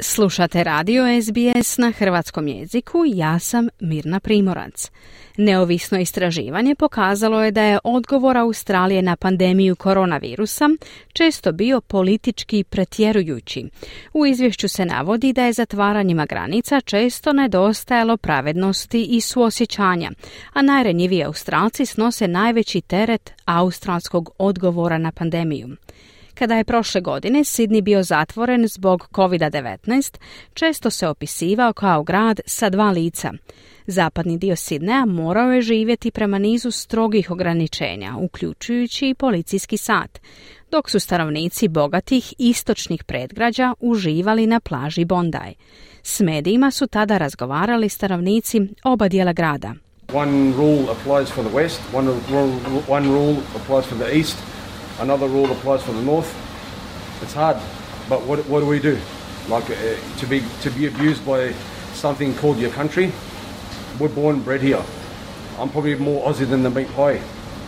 Slušate radio SBS na hrvatskom jeziku, ja sam Mirna Primorac. Neovisno istraživanje pokazalo je da je odgovor Australije na pandemiju koronavirusa često bio politički pretjerujući. U izvješću se navodi da je zatvaranjima granica često nedostajalo pravednosti i suosjećanja, a najrenjiviji Australci snose najveći teret australskog odgovora na pandemiju. Kada je prošle godine Sidney bio zatvoren zbog COVID-19, često se opisivao kao grad sa dva lica. Zapadni dio Sidneja morao je živjeti prema nizu strogih ograničenja, uključujući i policijski sat, dok su stanovnici bogatih istočnih predgrađa uživali na plaži Bondaj. S medijima su tada razgovarali stanovnici oba dijela grada. One rule applies for the west, one rule, one rule applies for the east, another rule applies for the north. It's hard, but what, what do we do? Like uh, to be to be abused by something called your country. We're born bred here. I'm probably more Aussie than the meat pie.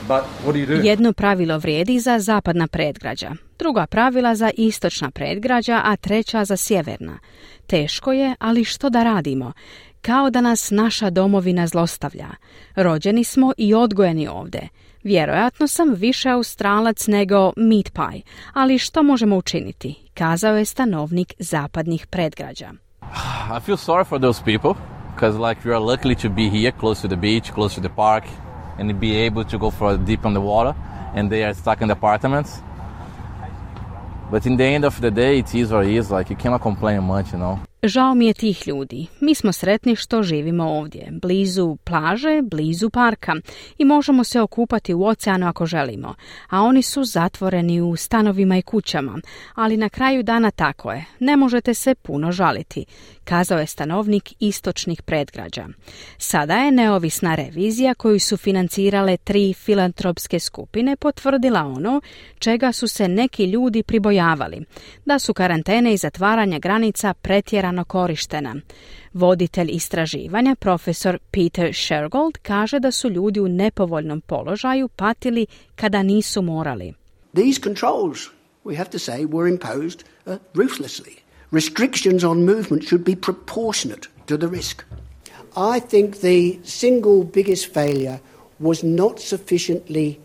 But what do you do? Jedno pravilo vrijedi za zapadna predgrađa, druga pravila za istočna predgrađa, a treća za sjeverna. Teško je, ali što da radimo? Kao da nas naša domovina zlostavlja. Rođeni smo i odgojeni ovde. Vjerojatno sam više Australac nego meat pie, ali što možemo učiniti? Kazao je stanovnik zapadnih predgrađa. I feel sorry for those people because like we are lucky to be here close to the beach, close to the park and be able to go for a dip on the water and they are stuck in the apartments. But in the end of the day it is what it is, like you cannot complain much, you know. Žao mi je tih ljudi. Mi smo sretni što živimo ovdje, blizu plaže, blizu parka. I možemo se okupati u oceanu ako želimo, a oni su zatvoreni u stanovima i kućama, ali na kraju dana tako je, ne možete se puno žaliti, kazao je stanovnik istočnih predgrađa. Sada je neovisna revizija koju su financirale tri filantropske skupine potvrdila ono čega su se neki ljudi pribojavali, da su karantene i zatvaranja granica pretjerano pretjerano korištena. Voditelj istraživanja, profesor Peter Shergold, kaže da su ljudi u nepovoljnom položaju patili kada nisu morali. These controls, we have to say, were imposed uh, ruthlessly. Restrictions on movement should be proportionate to the risk. I think the single biggest failure was not sufficiently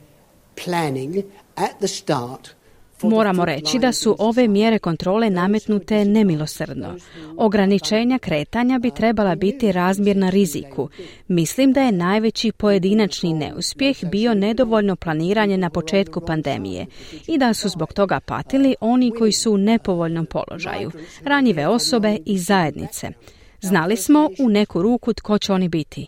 planning at the start Moramo reći da su ove mjere kontrole nametnute nemilosrdno. Ograničenja kretanja bi trebala biti razmjerna riziku. Mislim da je najveći pojedinačni neuspjeh bio nedovoljno planiranje na početku pandemije i da su zbog toga patili oni koji su u nepovoljnom položaju, ranjive osobe i zajednice. Znali smo u neku ruku tko će oni biti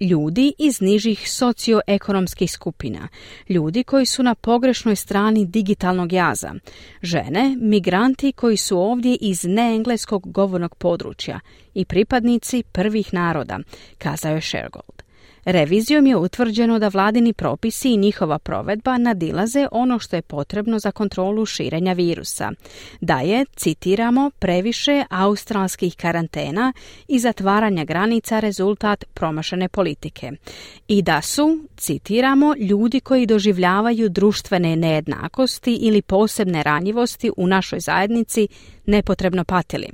ljudi iz nižih socioekonomskih skupina, ljudi koji su na pogrešnoj strani digitalnog jaza, žene, migranti koji su ovdje iz neengleskog govornog područja i pripadnici prvih naroda, kazao je Shergold. Revizijom je utvrđeno da vladini propisi i njihova provedba nadilaze ono što je potrebno za kontrolu širenja virusa. Da je, citiramo, previše australskih karantena i zatvaranja granica rezultat promašene politike. I da su, citiramo, ljudi koji doživljavaju društvene nejednakosti ili posebne ranjivosti u našoj zajednici nepotrebno patili.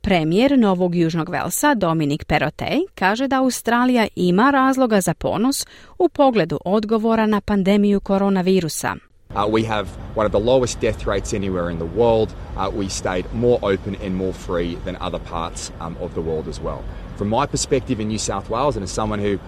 Premijer Novog Južnog Velsa Dominik Perotej kaže da Australija ima razloga za ponos u pogledu odgovora na pandemiju koronavirusa. Uh, we have one of the lowest death rates anywhere in the world. Uh, we stayed more open and more free than other parts um, of the world as well. From my perspective in New South Wales, and as someone who,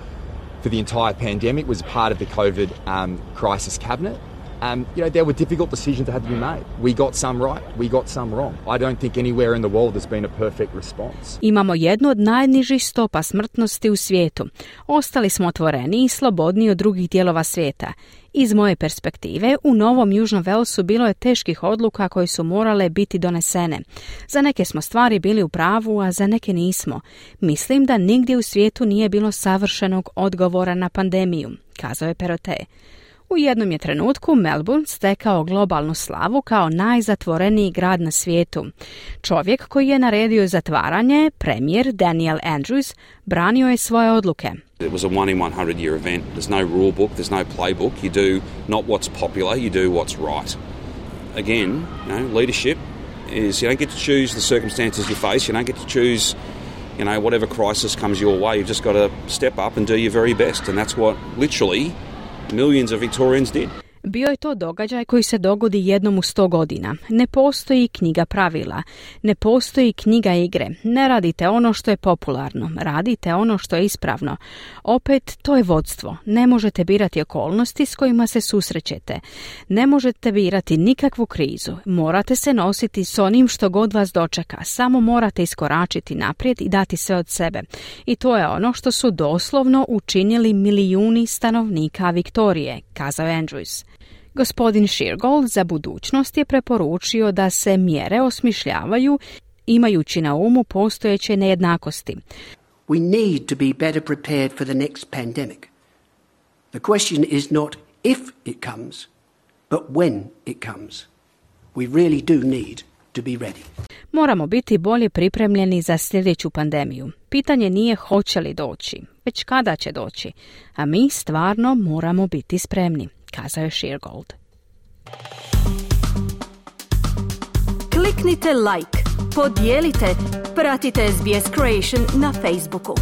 for the entire pandemic, was part of the COVID um, crisis cabinet, Um, you know, there were difficult decisions that had to be made. We got some right, we got some wrong. I don't think anywhere in the world there's been a perfect response. Imamo jednu od najnižih stopa smrtnosti u svijetu. Ostali smo otvoreni i slobodni od drugih dijelova svijeta. Iz moje perspektive, u Novom Južnom Velsu bilo je teških odluka koje su morale biti donesene. Za neke smo stvari bili u pravu, a za neke nismo. Mislim da nigdje u svijetu nije bilo savršenog odgovora na pandemiju, kazao je Perote. U jednom je trenutku Melbourne stekao globalnu slavu kao najzatvoreniji grad na svijetu. Čovjek koji je naredio zatvaranje, premijer Daniel Andrews, branio je svoje odluke. It was a one in 100 year event. There's no rule book, there's no playbook. You do not what's popular, you do what's right. Again, you know, leadership is you don't get to choose the circumstances you face, you don't get to choose you know, whatever crisis comes your way, you've just got to step up and do your very best. And that's what literally millions of Victorians did. Bio je to događaj koji se dogodi jednom u sto godina. Ne postoji knjiga pravila, ne postoji knjiga igre. Ne radite ono što je popularno, radite ono što je ispravno. Opet, to je vodstvo. Ne možete birati okolnosti s kojima se susrećete. Ne možete birati nikakvu krizu. Morate se nositi s onim što god vas dočeka. Samo morate iskoračiti naprijed i dati sve od sebe. I to je ono što su doslovno učinili milijuni stanovnika Viktorije, kazao Andrews. Gospodin Sheargold za budućnost je preporučio da se mjere osmišljavaju imajući na umu postojeće nejednakosti. We need to be better prepared for the next pandemic. The question is not if it comes, but when it comes. We really do need to be ready. Moramo biti bolje pripremljeni za sljedeću pandemiju. Pitanje nije hoće li doći, već kada će doći, a mi stvarno moramo biti spremni kazao je Sheargold. Kliknite like, podijelite, pratite SBS Creation na Facebooku.